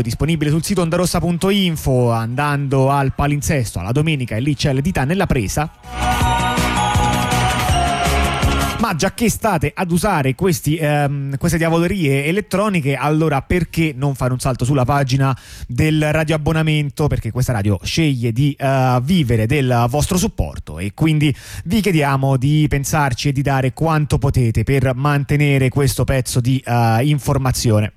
disponibile sul sito ondarossa.info andando al palinsesto alla domenica e lì c'è l'edità nella presa ma già che state ad usare questi, ehm, queste diavolerie elettroniche, allora perché non fare un salto sulla pagina del radioabbonamento? Perché questa radio sceglie di uh, vivere del vostro supporto e quindi vi chiediamo di pensarci e di dare quanto potete per mantenere questo pezzo di uh, informazione.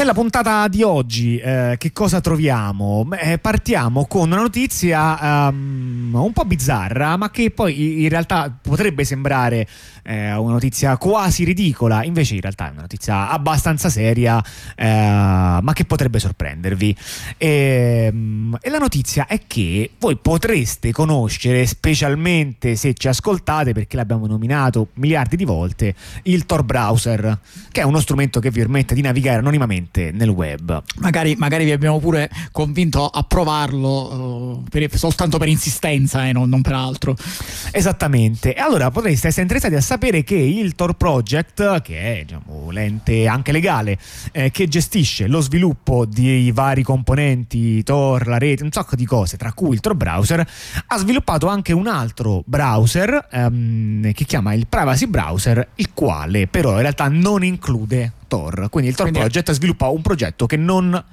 Nella puntata di oggi eh, che cosa troviamo? Beh, partiamo con una notizia um, un po' bizzarra, ma che poi in realtà potrebbe sembrare eh, una notizia quasi ridicola, invece in realtà è una notizia abbastanza seria, eh, ma che potrebbe sorprendervi. E, um, e la notizia è che voi potreste conoscere, specialmente se ci ascoltate, perché l'abbiamo nominato miliardi di volte, il Tor Browser, che è uno strumento che vi permette di navigare anonimamente nel web. Magari, magari vi abbiamo pure convinto a provarlo uh, per, soltanto per insistenza e non, non, per altro. Esattamente. E allora potreste essere interessati a sapere che il Tor Project, che è diciamo, l'ente anche legale eh, che gestisce lo sviluppo di vari componenti Tor, la rete, un sacco di cose, tra cui il Tor Browser, ha sviluppato anche un altro browser ehm, che chiama il Privacy Browser, il quale però in realtà non include Tor. Quindi il Tor quindi Project sviluppa un progetto che non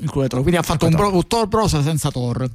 include Tor. Quindi ha fatto un, Tor. Tor browser senza Tor.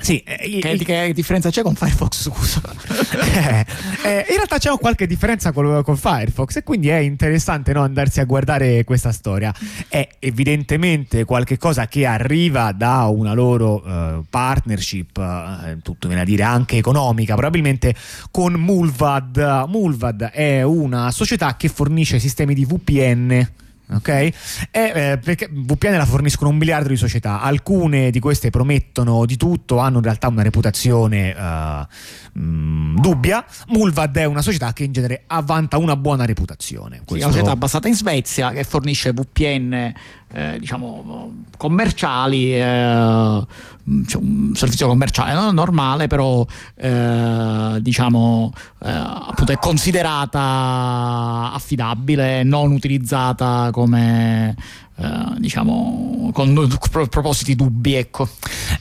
Sì, eh, che, il, che, differenza c'è con Firefox? Scusa. eh, eh, in realtà c'è qualche differenza con, con Firefox e quindi è interessante no, andarsi a guardare questa storia. È evidentemente qualcosa che arriva da una loro uh, partnership, uh, tutto viene a dire anche economica, probabilmente con Mulvad. Mulvad è una società che fornisce sistemi di VPN ok? E, eh, perché VPN la forniscono un miliardo di società, alcune di queste promettono di tutto, hanno in realtà una reputazione uh, mh, dubbia. Mulvad è una società che in genere vanta una buona reputazione. Sì, è una società basata in Svezia che fornisce VPN eh, diciamo commerciali eh, cioè un servizio commerciale non normale però eh, diciamo eh, appunto è considerata affidabile non utilizzata come eh, diciamo con propositi dubbi ecco.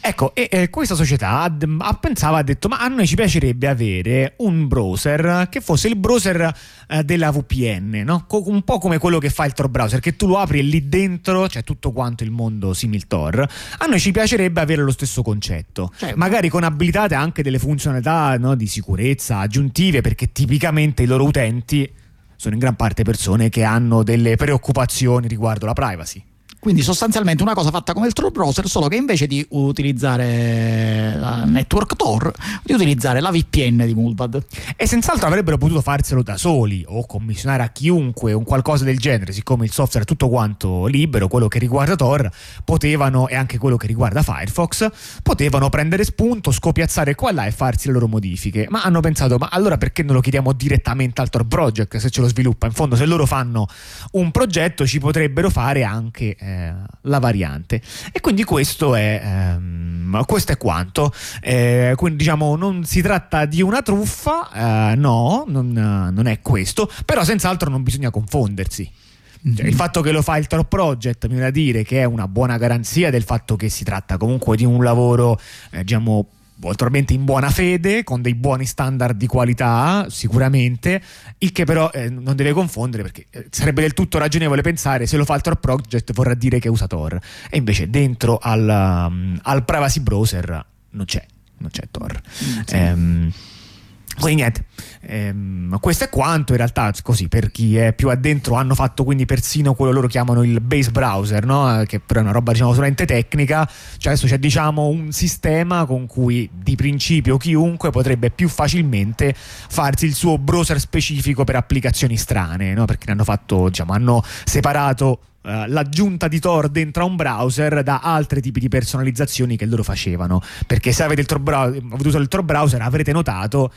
Ecco e, e questa società ha, ha pensato ha detto ma a noi ci piacerebbe avere un browser che fosse il browser eh, della VPN no? Un po' come quello che fa il Tor browser che tu lo apri e lì dentro c'è tutto quanto il mondo simil Tor. A noi ci piacerebbe avere lo stesso concetto cioè, magari con abilitate anche delle funzionalità no, di sicurezza aggiuntive perché tipicamente i loro utenti sono in gran parte persone che hanno delle preoccupazioni riguardo la privacy. Quindi sostanzialmente una cosa fatta come il Tor browser, solo che invece di utilizzare la network Tor, di utilizzare la VPN di Mulvad. E senz'altro avrebbero potuto farselo da soli o commissionare a chiunque un qualcosa del genere, siccome il software è tutto quanto libero, quello che riguarda Tor, potevano, e anche quello che riguarda Firefox, potevano prendere spunto, scopiazzare qua e là e farsi le loro modifiche. Ma hanno pensato, ma allora perché non lo chiediamo direttamente al Tor Project se ce lo sviluppa? In fondo se loro fanno un progetto ci potrebbero fare anche eh, la variante. E quindi questo è, ehm, questo è quanto. Eh, quindi diciamo non si tratta di una truffa, eh, no, non, non, è questo, però senz'altro non bisogna confondersi. Cioè, il fatto che lo fa il Top Project mi viene da dire che è una buona garanzia del fatto che si tratta comunque di un lavoro eh, diciamo attualmente in buona fede, con dei buoni standard di qualità, sicuramente, il che però eh, non deve confondere perché eh, sarebbe del tutto ragionevole pensare se lo fa il Tor Project vorrà dire che usa Tor e invece dentro al, um, al privacy browser non c'è, non c'è Tor. Mm, sì. ehm, quindi niente, ehm, questo è quanto in realtà così per chi è più addentro hanno fatto quindi persino quello loro chiamano il base browser, no? che però è una roba diciamo solamente tecnica, cioè adesso c'è diciamo un sistema con cui di principio chiunque potrebbe più facilmente farsi il suo browser specifico per applicazioni strane, no? perché hanno fatto, diciamo, hanno separato Uh, l'aggiunta di Tor dentro a un browser da altri tipi di personalizzazioni che loro facevano. Perché se avete, il Tor browser, avete usato il Tor browser avrete notato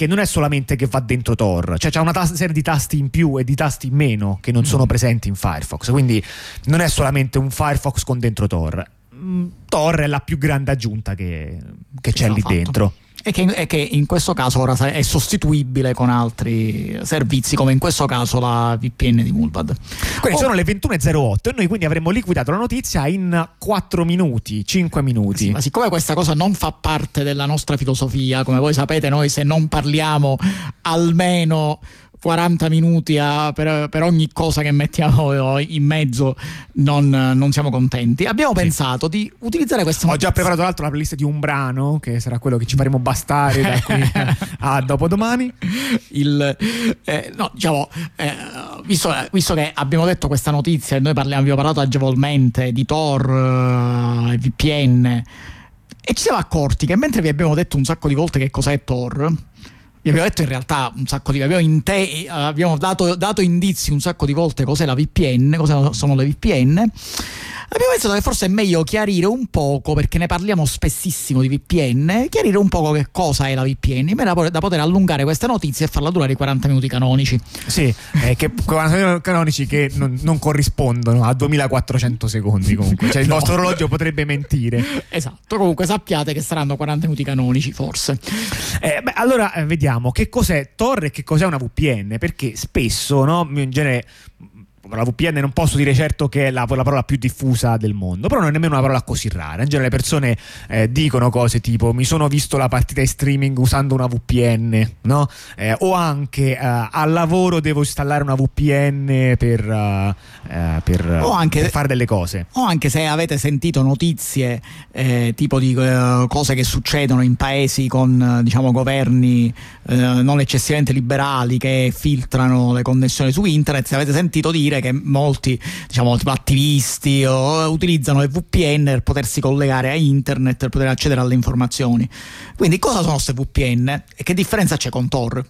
che non è solamente che va dentro Tor, cioè c'è una tas- serie di tasti in più e di tasti in meno che non sono mm. presenti in Firefox, quindi non è solamente un Firefox con dentro Tor mh, Tor è la più grande aggiunta che, che c'è lì fatto. dentro. E che, e che, in questo caso ora è sostituibile con altri servizi, come in questo caso la VPN di Mulvad. Quindi oh. sono le 21.08 e noi quindi avremmo liquidato la notizia in 4 minuti, 5 minuti. Sì, ma siccome questa cosa non fa parte della nostra filosofia, come voi sapete, noi se non parliamo almeno 40 minuti a, per, per, ogni cosa che mettiamo in mezzo non, non siamo contenti. Abbiamo sì. pensato di utilizzare questa Ho già preparato l'altro la playlist di un brano che sarà quello che ci faremo bastare da qui a dopodomani. Il, eh, no, diciamo, eh, visto, visto, che abbiamo detto questa notizia e noi parliamo, abbiamo parlato agevolmente di Tor, eh, VPN e ci siamo accorti che mentre vi abbiamo detto un sacco di volte che cos'è Tor vi abbiamo detto in realtà un sacco di abbiamo, te, abbiamo dato, dato, indizi un sacco di volte cos'è la VPN, cosa sono le VPN Abbiamo pensato che forse è meglio chiarire un poco, perché ne parliamo spessissimo di VPN, chiarire un poco che cosa è la VPN, in modo da poter allungare questa notizia e farla durare i 40 minuti canonici. Sì, eh, che 40 minuti canonici che non, non, corrispondono a 2400 secondi comunque, cioè il no. vostro orologio potrebbe mentire. Esatto, comunque sappiate che saranno 40 minuti canonici forse. Eh, beh, allora eh, vediamo che cos'è Tor e che cos'è una VPN, perché spesso, no, in genere la VPN non posso dire certo che è la, la, parola più diffusa del mondo, però non è nemmeno una parola così rara. In genere le persone eh, dicono cose tipo mi sono visto la partita in streaming usando una VPN, no? Eh, o anche eh, al lavoro devo installare una VPN per, eh, per, anche, per, fare delle cose. O anche se avete sentito notizie eh, tipo di cose che succedono in paesi con diciamo governi non eccessivamente liberali che filtrano le connessioni su internet, se avete sentito dire che molti diciamo, attivisti o, utilizzano le VPN per potersi collegare a internet per poter accedere alle informazioni. Quindi cosa sono queste VPN e che differenza c'è con Tor?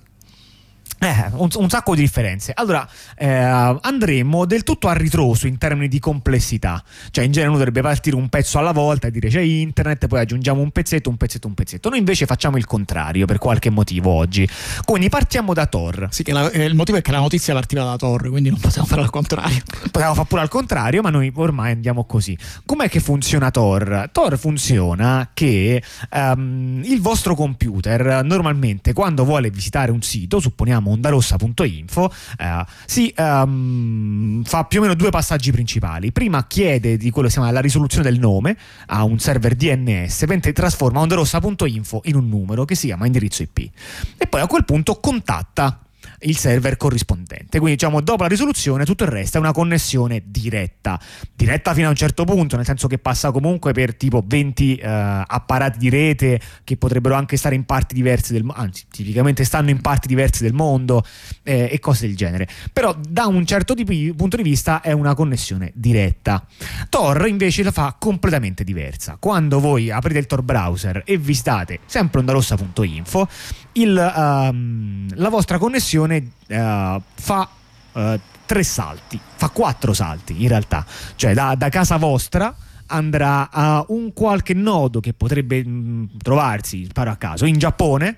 Eh, un, un, sacco di differenze. Allora, eh, andremo del tutto a ritroso in termini di complessità. Cioè, in genere uno dovrebbe partire un pezzo alla volta e dire c'è internet, poi aggiungiamo un pezzetto, un pezzetto, un pezzetto. Noi invece facciamo il contrario per qualche motivo oggi. Quindi partiamo da Tor. Sì, che la, eh, il motivo è che la notizia partiva da Tor, quindi non possiamo fare al contrario. Possiamo fare pure al contrario, ma noi ormai andiamo così. Com'è che funziona Tor? Tor funziona che um, il vostro computer normalmente quando vuole visitare un sito, supponiamo ondarossa.info, eh, si um, fa più o meno due passaggi principali. Prima chiede di quello che si chiama la risoluzione del nome a un server DNS, mentre trasforma ondarossa.info in un numero che si chiama indirizzo IP. E poi a quel punto contatta il server corrispondente. Quindi diciamo dopo la risoluzione tutto il resto è una connessione diretta, diretta fino a un certo punto, nel senso che passa comunque per tipo 20 eh, apparati di rete che potrebbero anche stare in parti diverse del mondo, anzi tipicamente stanno in parti diverse del mondo eh, e cose del genere. Però da un certo di, punto di vista è una connessione diretta. Tor invece la fa completamente diversa. Quando voi aprite il Tor browser e visitate sempre ondarossa.info, il, um, la vostra connessione uh, fa uh, tre salti, fa quattro salti in realtà, cioè da, da casa vostra andrà a un qualche nodo che potrebbe mh, mm, trovarsi, sparo a caso, in Giappone,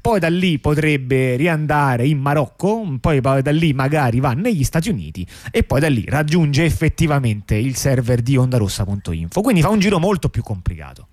poi da lì potrebbe riandare in Marocco, poi da lì magari va negli Stati Uniti e poi da lì raggiunge effettivamente il server di ondarossa.info, quindi fa un giro molto più complicato.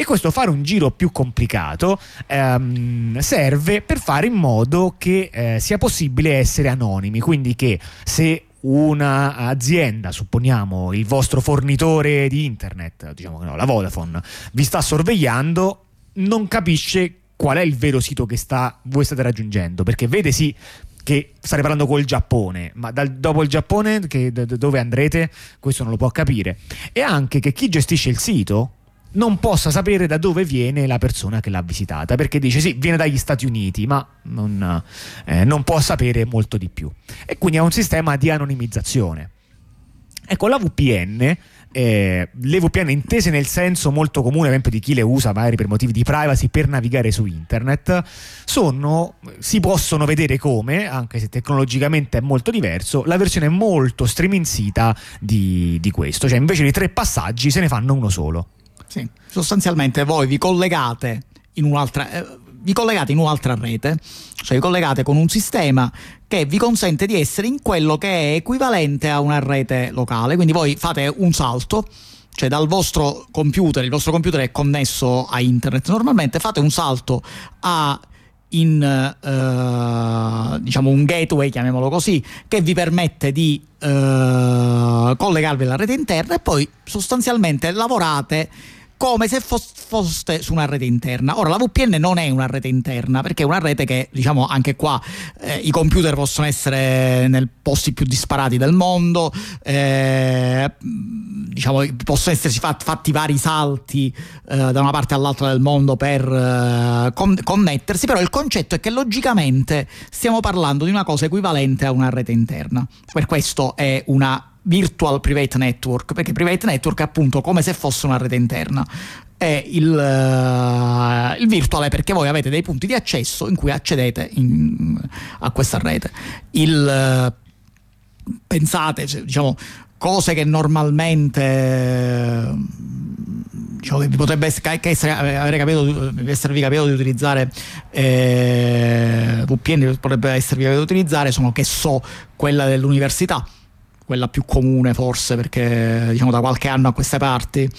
E questo fare un giro più complicato ehm, serve per fare in modo che eh, sia possibile essere anonimi, quindi che se un'azienda, supponiamo il vostro fornitore di internet, diciamo che no, la Vodafone, vi sta sorvegliando, non capisce qual è il vero sito che sta, voi state raggiungendo, perché vede sì che state parlando col Giappone, ma dal, dopo il Giappone che, dove andrete, questo non lo può capire. E anche che chi gestisce il sito non possa sapere da dove viene la persona che l'ha visitata, perché dice sì, viene dagli Stati Uniti, ma non, eh, non può sapere molto di più. E quindi è un sistema di anonimizzazione. Ecco, la VPN, eh, le VPN intese nel senso molto comune, ad esempio di chi le usa magari per motivi di privacy per navigare su internet, sono, si possono vedere come, anche se tecnologicamente è molto diverso, la versione molto striminzita di, di questo, cioè invece di tre passaggi se ne fanno uno solo. Sì. Sostanzialmente voi vi collegate in un'altra, eh, vi collegate in un'altra rete, cioè vi collegate con un sistema che vi consente di essere in quello che è equivalente a una rete locale, quindi voi fate un salto cioè dal vostro computer, il vostro computer è connesso a internet normalmente, fate un salto a in uh, diciamo un gateway, chiamiamolo così, che vi permette di uh, collegarvi alla rete interna e poi sostanzialmente lavorate come se foste su una rete interna. Ora la VPN non è una rete interna perché è una rete che, diciamo, anche qua eh, i computer possono essere nel posti più disparati del mondo, eh, diciamo, possono esserci fatti, fatti vari salti eh, da una parte all'altra del mondo per eh, con- connettersi, però il concetto è che logicamente stiamo parlando di una cosa equivalente a una rete interna. Per questo è una virtual private network, perché private network è appunto come se fosse una rete interna. È il, uh, il virtuale perché voi avete dei punti di accesso in cui accedete in, a questa rete. Il, uh, pensate, diciamo, cose che normalmente diciamo che potrebbe essere, che capito, esservi capito di utilizzare eh, VPN potrebbe esservi capito di utilizzare sono che so quella dell'università quella più comune forse perché diciamo da qualche anno a queste parti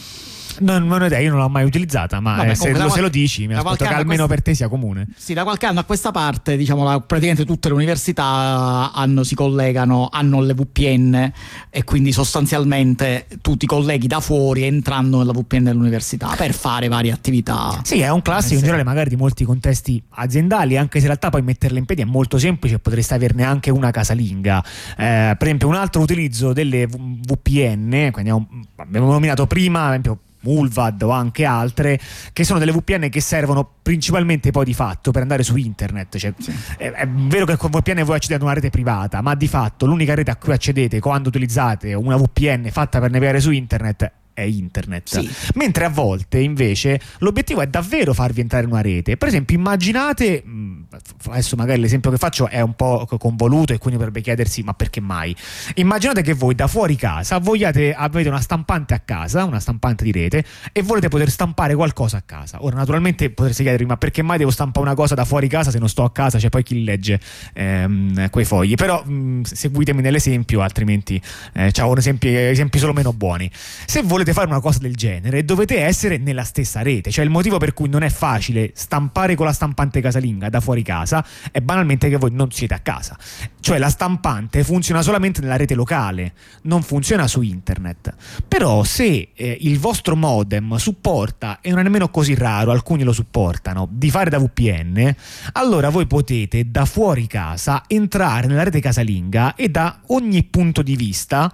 non, non ho idea, io non l'ho mai utilizzata, ma Vabbè, eh, se, qual- se, lo dici mi aspetto che almeno questa... per te sia comune. Sì, da qualche anno a questa parte, diciamo, la, praticamente tutte le università hanno, si collegano, hanno le VPN e quindi sostanzialmente tu ti colleghi da fuori entrando nella VPN dell'università per fare varie attività. Sì, è un classico in generale magari di molti contesti aziendali, anche se in realtà poi metterle in piedi è molto semplice, potresti averne anche una casalinga. Eh, per esempio un altro utilizzo delle VPN, quindi abbiamo nominato prima, per esempio Mulvad o anche altre, che sono delle VPN che servono principalmente poi di fatto per andare su internet. Cioè, sì. è, è, vero che con VPN voi accedete a una rete privata, ma di fatto l'unica rete a cui accedete quando utilizzate una VPN fatta per navigare su internet è internet. Sì. Mentre a volte invece l'obiettivo è davvero farvi entrare in una rete. Per esempio, immaginate, mm, adesso magari l'esempio che faccio è un po' convoluto e quindi potrebbe chiedersi ma perché mai? Immaginate che voi da fuori casa vogliate, avete una stampante a casa, una stampante di rete e volete poter stampare qualcosa a casa. Ora naturalmente potreste chiedervi ma perché mai devo stampare una cosa da fuori casa se non sto a casa? C'è poi chi legge ehm, quei fogli. Però mh, mm, seguitemi nell'esempio altrimenti eh, ho esempi, esempi solo meno buoni. Se volete volete fare una cosa del genere dovete essere nella stessa rete, cioè il motivo per cui non è facile stampare con la stampante casalinga da fuori casa è banalmente che voi non siete a casa, cioè la stampante funziona solamente nella rete locale, non funziona su internet. Però se eh, il vostro modem supporta, e non è nemmeno così raro, alcuni lo supportano, di fare da VPN, allora voi potete da fuori casa entrare nella rete casalinga e da ogni punto di vista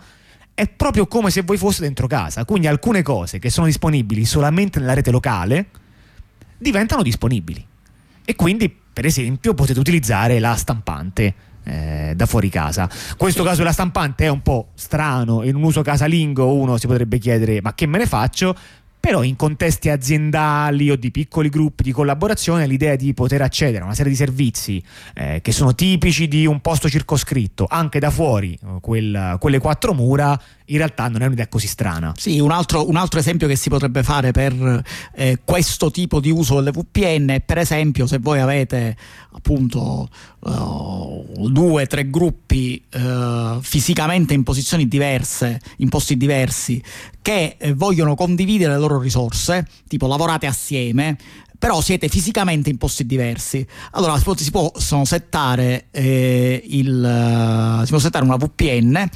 è proprio come se voi foste dentro casa. Quindi alcune cose che sono disponibili solamente nella rete locale diventano disponibili. E quindi, per esempio, potete utilizzare la stampante. Eh, da fuori casa. Questo caso della stampante è un po' strano, in un uso casalingo uno si potrebbe chiedere ma che me ne faccio? Però in contesti aziendali o di piccoli gruppi di collaborazione l'idea di poter accedere a una serie di servizi eh, che sono tipici di un posto circoscritto anche da fuori quel, quelle quattro mura in realtà non è un'idea così strana. Sì, un altro, un altro esempio che si potrebbe fare per eh, questo tipo di uso delle VPN è per esempio se voi avete appunto uh, due o tre gruppi uh, fisicamente in posizioni diverse, in posti diversi, che eh, vogliono condividere le loro risorse, tipo lavorate assieme, però siete fisicamente in posti diversi. Allora si, possono settare, eh, il, si può settare una VPN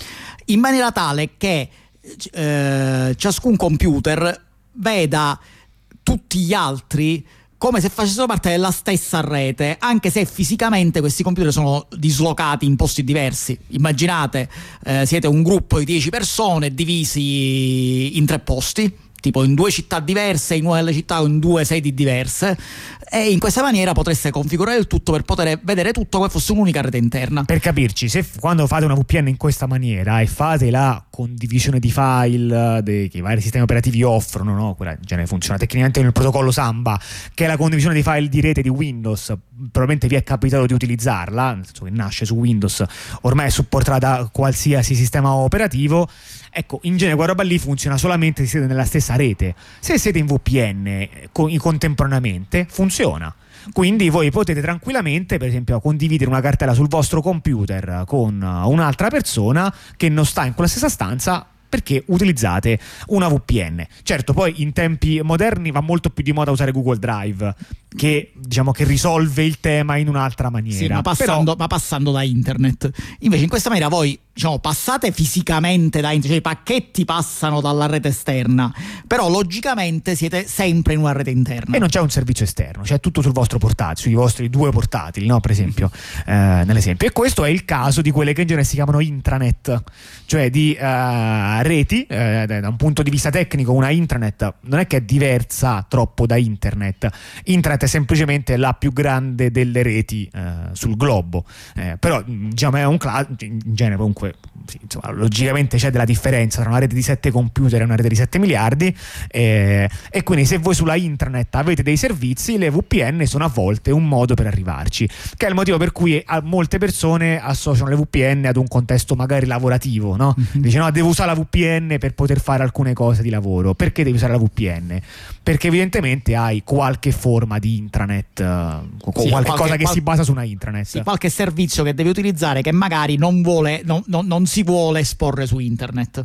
in maniera tale che eh, ciascun computer veda tutti gli altri come se facessero parte della stessa rete, anche se fisicamente questi computer sono dislocati in posti diversi. Immaginate, eh, siete un gruppo di 10 persone divisi in tre posti tipo in due città diverse, in una delle città o in due sedi diverse e in questa maniera potreste configurare il tutto per poter vedere tutto come fosse un'unica rete interna. Per capirci, se quando fate una VPN in questa maniera e fate la condivisione di file che i vari sistemi operativi offrono, no? quella in genere funziona tecnicamente nel protocollo Samba, che è la condivisione di file di rete di Windows, probabilmente vi è capitato di utilizzarla, nel senso che nasce su Windows, ormai è supportata da qualsiasi sistema operativo Ecco, in genere quella roba lì funziona solamente se siete nella stessa rete. Se siete in VPN eh, contemporaneamente, funziona. Quindi voi potete tranquillamente, per esempio, condividere una cartella sul vostro computer con un'altra persona che non sta in quella stessa stanza perché utilizzate una VPN. Certo, poi in tempi moderni va molto più di moda usare Google Drive, che diciamo che risolve il tema in un'altra maniera. Sì, ma passando, Però... ma passando da internet. Invece in questa maniera voi diciamo, passate fisicamente da internet, cioè i pacchetti passano dalla rete esterna, però logicamente siete sempre in una rete interna. E non c'è un servizio esterno, c'è tutto sul vostro portatile, sui vostri due portatili, no? per esempio, eh, nell'esempio. E questo è il caso di quelle che in genere si chiamano intranet, cioè di uh, reti, eh, da un punto di vista tecnico una intranet non è che è diversa troppo da internet, internet è semplicemente la più grande delle reti eh, sul globo, eh, però diciamo è un class, in genere comunque sì, insomma, logicamente c'è della differenza tra una rete di 7 computer e una rete di 7 miliardi eh, e quindi se voi sulla intranet avete dei servizi le VPN sono a volte un modo per arrivarci che è il motivo per cui molte persone associano le VPN ad un contesto magari lavorativo no? Mm-hmm. dice no devo usare la VPN per poter fare alcune cose di lavoro perché devi usare la VPN? perché evidentemente hai qualche forma di intranet uh, sì, qualche cosa che qual- si basa su una intranet sì, qualche servizio che devi utilizzare che magari non vuole non, non, non si vuole esporre su internet.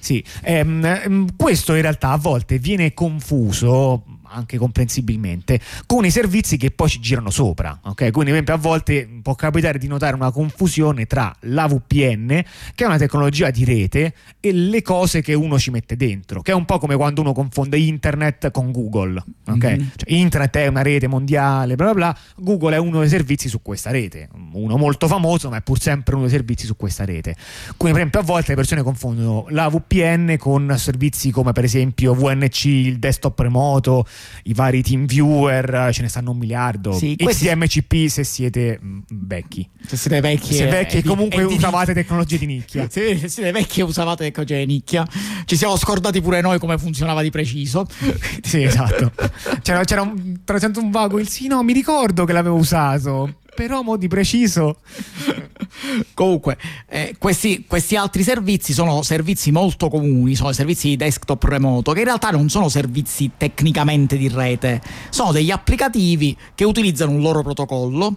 Sì, ehm, questo in realtà a volte viene confuso anche comprensibilmente, con i servizi che poi ci girano sopra. Okay? Quindi, per esempio, a volte può capitare di notare una confusione tra la VPN, che è una tecnologia di rete, e le cose che uno ci mette dentro, che è un po' come quando uno confonde internet con Google. Okay? Mm-hmm. Cioè, internet è una rete mondiale, bla bla bla, Google è uno dei servizi su questa rete, uno molto famoso, ma è pur sempre uno dei servizi su questa rete. Quindi, per esempio, a volte le persone confondono la VPN con servizi come per esempio VNC, il desktop remoto, i vari team viewer, ce ne stanno un miliardo. Sì, questi... XMCP se siete mm, vecchi. Se siete vecchi. Se vecchi e comunque usavate tecnologie di nicchia. Se siete vecchi e usavate tecnologie di nicchia. Ci siamo scordati pure noi come funzionava di preciso. sì, esatto. C'era, c'era un, un vago il sì, no, mi ricordo che l'avevo usato però mo di preciso. Comunque, eh, questi, questi, altri servizi sono servizi molto comuni, sono servizi di desktop remoto, che in realtà non sono servizi tecnicamente di rete, sono degli applicativi che utilizzano un loro protocollo,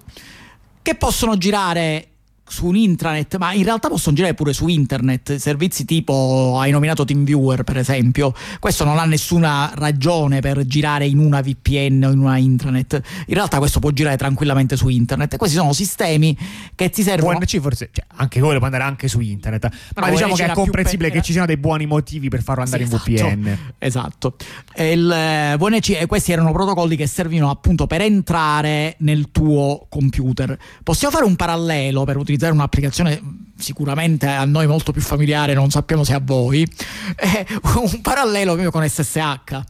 che possono girare su un intranet, ma in realtà possono girare pure su internet, servizi tipo hai nominato TeamViewer per esempio, questo non ha nessuna ragione per girare in una VPN o in una intranet, in realtà questo può girare tranquillamente su internet, questi sono sistemi che ti servono... VNC forse, cioè, anche quello può andare anche su internet, ma, ma diciamo che è comprensibile che ci siano dei buoni motivi per farlo andare sì, in esatto, VPN. Esatto, il eh, VNC, e questi erano protocolli che servivano appunto per entrare nel tuo computer. Possiamo fare un parallelo per utilizzare utilizzare un'applicazione sicuramente a noi molto più familiare, non sappiamo se a voi, è un parallelo proprio con SSH.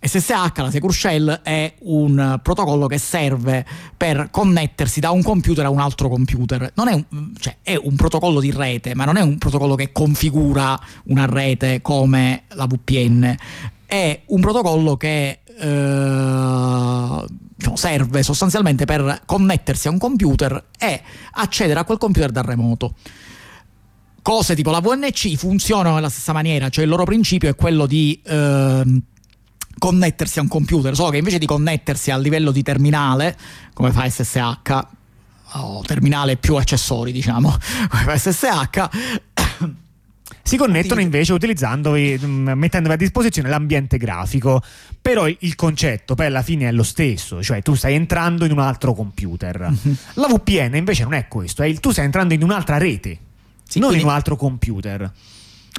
SSH, la Secure Shell, è un protocollo che serve per connettersi da un computer a un altro computer. È, un, cioè, è un protocollo di rete, ma non è un protocollo che configura una rete come la VPN. È un protocollo che eh, diciamo, serve sostanzialmente per connettersi a un computer e accedere a quel computer da remoto. Cose tipo la VNC funzionano nella stessa maniera, cioè il loro principio è quello di eh, connettersi a un computer, solo che invece di connettersi a livello di terminale, come fa SSH, o terminale più accessori, diciamo, come fa SSH, si connettono invece utilizzandovi, mm, mettendovi a disposizione l'ambiente grafico. Però il concetto poi alla fine è lo stesso, cioè tu stai entrando in un altro computer. Mm-hmm. La VPN invece non è questo, è il tu stai entrando in un'altra rete, sì, non quindi... in un altro computer.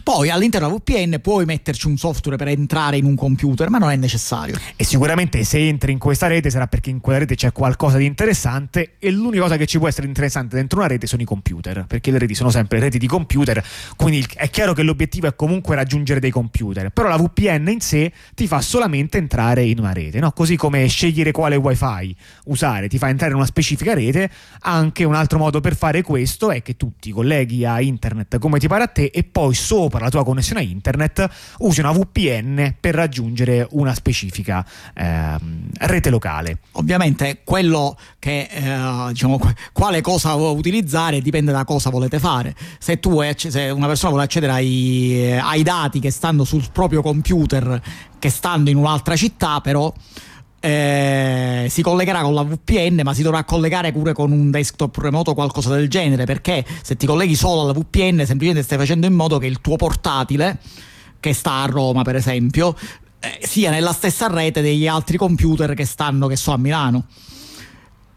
Poi all'interno della VPN puoi metterci un software per entrare in un computer, ma non è necessario. E sicuramente se entri in questa rete sarà perché in quella rete c'è qualcosa di interessante e l'unica cosa che ci può essere interessante dentro una rete sono i computer, perché le reti sono sempre reti di computer, quindi è chiaro che l'obiettivo è comunque raggiungere dei computer, però la VPN in sé ti fa solamente entrare in una rete, no? così come scegliere quale wifi usare ti fa entrare in una specifica rete, anche un altro modo per fare questo è che tu ti colleghi a internet come ti pare a te e poi sopra sopra la tua connessione a internet usi una VPN per raggiungere una specifica eh, rete locale. Ovviamente quello che eh, diciamo quale cosa utilizzare dipende da cosa volete fare. Se tu se una persona vuole accedere ai, ai dati che stanno sul proprio computer che stanno in un'altra città, però eh, si collegherà con la VPN, ma si dovrà collegare pure con un desktop remoto o qualcosa del genere, perché se ti colleghi solo alla VPN semplicemente stai facendo in modo che il tuo portatile, che sta a Roma per esempio, eh, sia nella stessa rete degli altri computer che stanno, che so, a Milano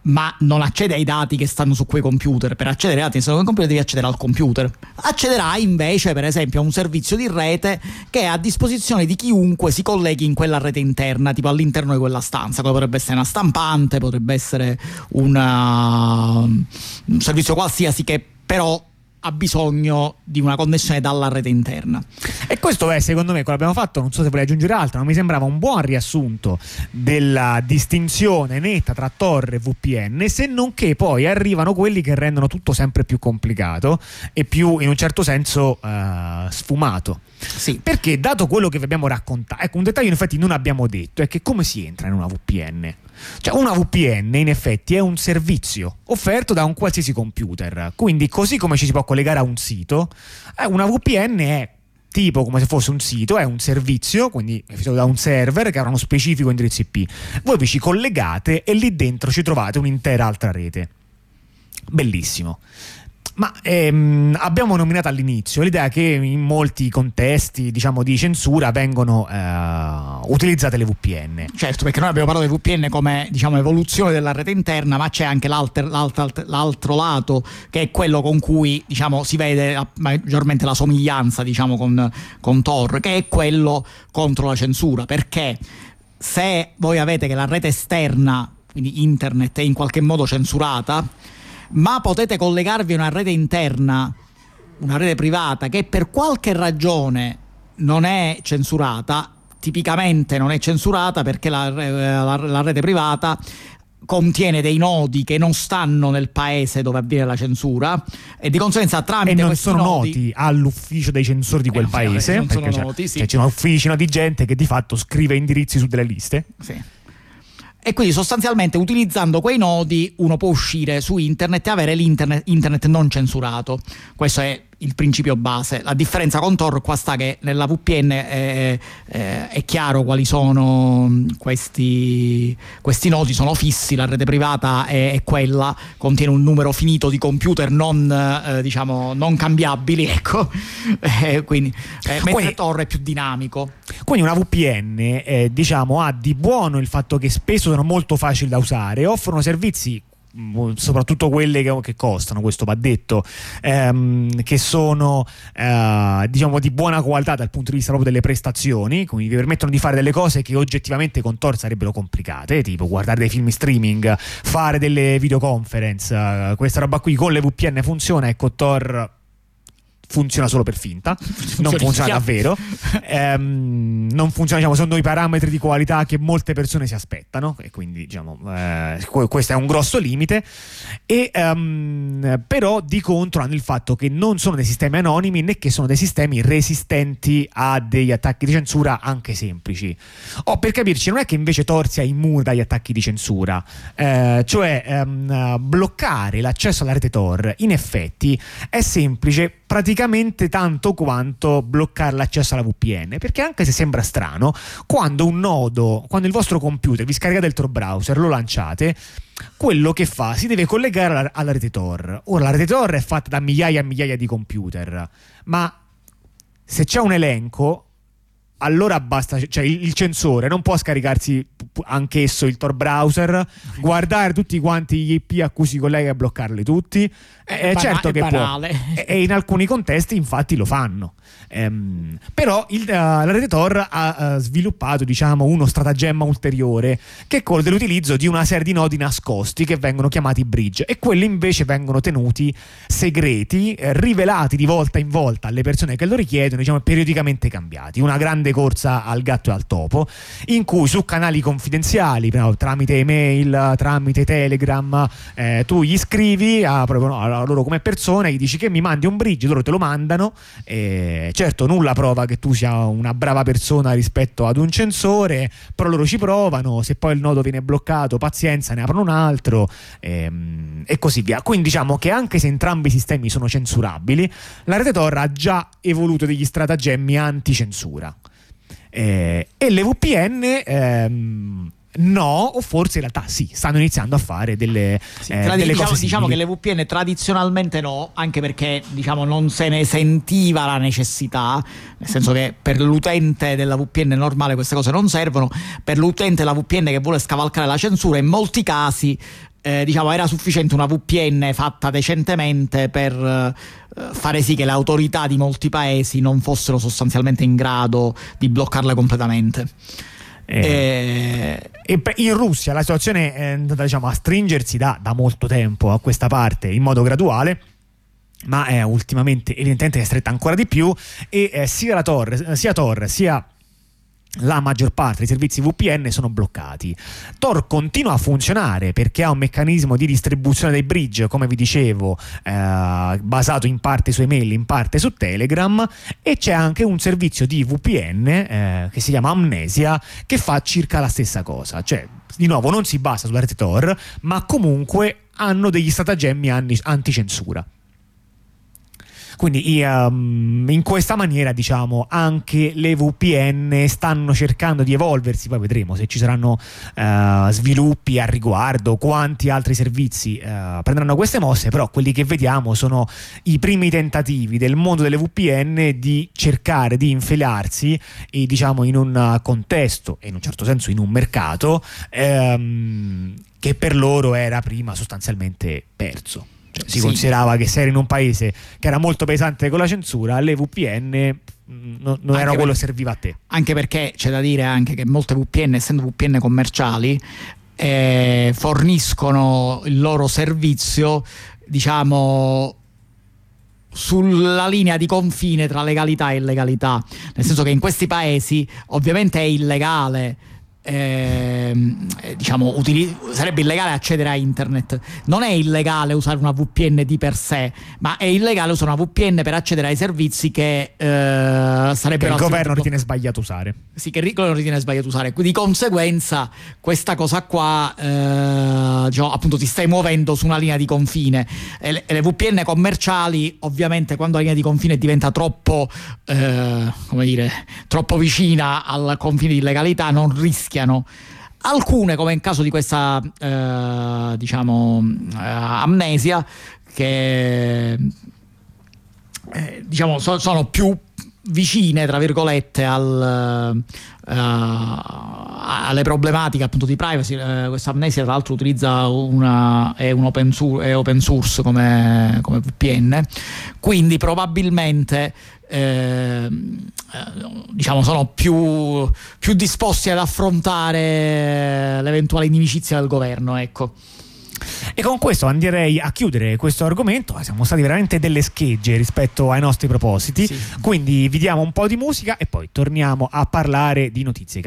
ma non accede ai dati che stanno su quei computer. Per accedere ai dati che stanno su quei computer devi accedere al computer. Accederà invece, per esempio, a un servizio di rete che è a disposizione di chiunque si colleghi in quella rete interna, tipo all'interno di quella stanza. Quello potrebbe essere una stampante, potrebbe essere una, un servizio qualsiasi che però ha bisogno di una connessione dalla rete interna. E questo è, secondo me, quello abbiamo fatto, non so se vuoi aggiungere altro, ma mi sembrava un buon riassunto della distinzione netta tra Tor e VPN, se non che poi arrivano quelli che rendono tutto sempre più complicato e più, in un certo senso, uh, sfumato. Sì. Perché dato quello che vi abbiamo raccontato, ecco un dettaglio in effetti non abbiamo detto, è che come si entra in una VPN? Cioè una VPN in effetti è un servizio offerto da un qualsiasi computer, quindi così come ci si può collegare a un sito, eh, una VPN è tipo come se fosse un sito, è un servizio, quindi è da un server che ha uno specifico indirizzo IP. Voi vi ci collegate e lì dentro ci trovate un'intera altra rete. Bellissimo. Ma ehm, abbiamo nominato all'inizio l'idea che in molti contesti diciamo, di censura vengono eh, utilizzate le VPN. Certo, perché noi abbiamo parlato di VPN come diciamo, evoluzione della rete interna, ma c'è anche l'altro, l'altro, l'altro lato che è quello con cui diciamo, si vede maggiormente la somiglianza diciamo, con, con Tor, che è quello contro la censura. Perché se voi avete che la rete esterna, quindi internet, è in qualche modo censurata, ma potete collegarvi a una rete interna, una rete privata che per qualche ragione non è censurata, tipicamente non è censurata perché la, la, la rete privata contiene dei nodi che non stanno nel paese dove avviene la censura e di conseguenza tramite e non sono nodi, noti all'ufficio dei censori di quel eh, paese. non sono noti, sì. cioè, c'è un ufficio di gente che di fatto scrive indirizzi su delle liste. Sì e quindi sostanzialmente utilizzando quei nodi uno può uscire su internet e avere l'internet internet non censurato. Questo è il principio base. La differenza con Tor qua sta che nella VPN è, è, è chiaro quali sono questi, questi, nodi, sono fissi, la rete privata è, è quella, contiene un numero finito di computer non, eh, diciamo, non cambiabili, ecco. Eh, quindi, eh, mentre quindi, Tor è più dinamico. Quindi una VPN eh, diciamo, ha di buono il fatto che spesso sono molto facili da usare, offrono servizi soprattutto quelle che, che, costano, questo va detto, ehm, che sono eh, diciamo di buona qualità dal punto di vista proprio delle prestazioni, quindi vi permettono di fare delle cose che oggettivamente con Tor sarebbero complicate, tipo guardare dei film streaming, fare delle videoconference, eh, questa roba qui con le VPN funziona e con Tor funziona solo per finta, non funziona davvero, ehm, non funziona diciamo, secondo i parametri di qualità che molte persone si aspettano e quindi diciamo, eh, questo è un grosso limite, e, um, però di contro hanno il fatto che non sono dei sistemi anonimi né che sono dei sistemi resistenti a degli attacchi di censura anche semplici. O oh, per capirci, non è che invece Tor sia immune dagli attacchi di censura, eh, cioè um, bloccare l'accesso alla rete Tor in effetti è semplice. Praticamente tanto quanto bloccare l'accesso alla VPN, perché anche se sembra strano, quando un nodo, quando il vostro computer vi scaricate il Tor browser, lo lanciate, quello che fa si deve collegare alla, alla rete Tor. Ora la rete Tor è fatta da migliaia e migliaia di computer, ma se c'è un elenco allora basta, cioè il, il, censore non può scaricarsi anch'esso il Tor browser, guardare tutti quanti gli IP a cui si collega e bloccarli tutti. Eh, eh certo che banale. può. E, in alcuni contesti infatti lo fanno. Ehm, però il, uh, la rete Tor ha uh, sviluppato diciamo, uno stratagemma ulteriore che è quello dell'utilizzo di una serie di nodi nascosti che vengono chiamati bridge e quelli invece vengono tenuti segreti, eh, rivelati di volta in volta alle persone che lo richiedono, diciamo periodicamente cambiati. Una grande corsa al gatto e al topo in cui su canali confidenziali, tramite email, tramite Telegram, eh, tu gli scrivi a, proprio, a, loro come persone, gli dici che mi mandi un bridge, loro te lo mandano. Eh, certo, nulla prova che tu sia una brava persona rispetto ad un censore, però loro ci provano. Se poi il nodo viene bloccato, pazienza, ne aprono un altro ehm, e così via. Quindi diciamo che anche se entrambi i sistemi sono censurabili, la rete Tor ha già evoluto degli stratagemmi anti-censura. Eh, e le VPN ehm, no, o forse in realtà sì, stanno iniziando a fare delle, sì, eh, delle diciamo, diciamo, che le VPN tradizionalmente no, anche perché diciamo, non se ne sentiva la necessità, nel senso che per l'utente della VPN normale queste cose non servono, per l'utente della VPN che vuole scavalcare la censura in molti casi eh, diciamo, era sufficiente una VPN fatta decentemente per eh, fare sì che le autorità di molti paesi non fossero sostanzialmente in grado di bloccarla completamente. Eh, e in Russia la situazione è andata diciamo, a stringersi da, da, molto tempo a questa parte in modo graduale. Ma è ultimamente evidentemente è stretta ancora di più e eh, sia la Tor sia, Tor, sia la maggior parte dei servizi VPN sono bloccati. Tor continua a funzionare perché ha un meccanismo di distribuzione dei bridge, come vi dicevo, eh, basato in parte su email, in parte su Telegram e c'è anche un servizio di VPN eh, che si chiama Amnesia che fa circa la stessa cosa. Cioè, di nuovo, non si basa sulla rete Tor, ma comunque hanno degli stratagemmi anti-censura. Quindi um, in questa maniera diciamo anche le VPN stanno cercando di evolversi, poi vedremo se ci saranno uh, sviluppi a riguardo, quanti altri servizi uh, prenderanno queste mosse, però quelli che vediamo sono i primi tentativi del mondo delle VPN di cercare di infilarsi e, diciamo in un contesto e in un certo senso in un mercato um, che per loro era prima sostanzialmente perso. Cioè, si sì. considerava che se eri in un paese che era molto pesante con la censura, le VPN mm, non, non erano quello che serviva a te. Anche perché c'è da dire anche che molte VPN, essendo VPN commerciali, eh, forniscono il loro servizio, diciamo, sulla linea di confine tra legalità e illegalità. Nel senso che in questi paesi ovviamente è illegale eh, diciamo, utili- sarebbe illegale accedere a internet. Non è illegale usare una VPN di per sé, ma è illegale usare una VPN per accedere ai servizi che eh, sarebbero. Che il governo ritiene sbagliato usare. Sì, che il governo ritiene sbagliato usare. Di conseguenza, questa cosa qua, eh, diciamo, appunto, ti stai muovendo su una linea di confine. E le, e le, VPN commerciali, ovviamente, quando la linea di confine diventa troppo, eh, come dire, troppo vicina al confine di illegalità, non rischia rischiano. Alcune, come in caso di questa eh, diciamo, eh, amnesia, che eh, diciamo, so, sono più vicine, tra virgolette, al, alle problematiche appunto di privacy. Uh, questa amnesia, tra l'altro, utilizza una, è, un open, è open source come, come, VPN, quindi probabilmente eh, diciamo sono più, più disposti ad affrontare l'eventuale inimicizia del governo. Ecco. E con questo andrei a chiudere questo argomento. Siamo stati veramente delle schegge rispetto ai nostri propositi. Sì. Quindi vi diamo un po' di musica e poi torniamo a parlare di notizie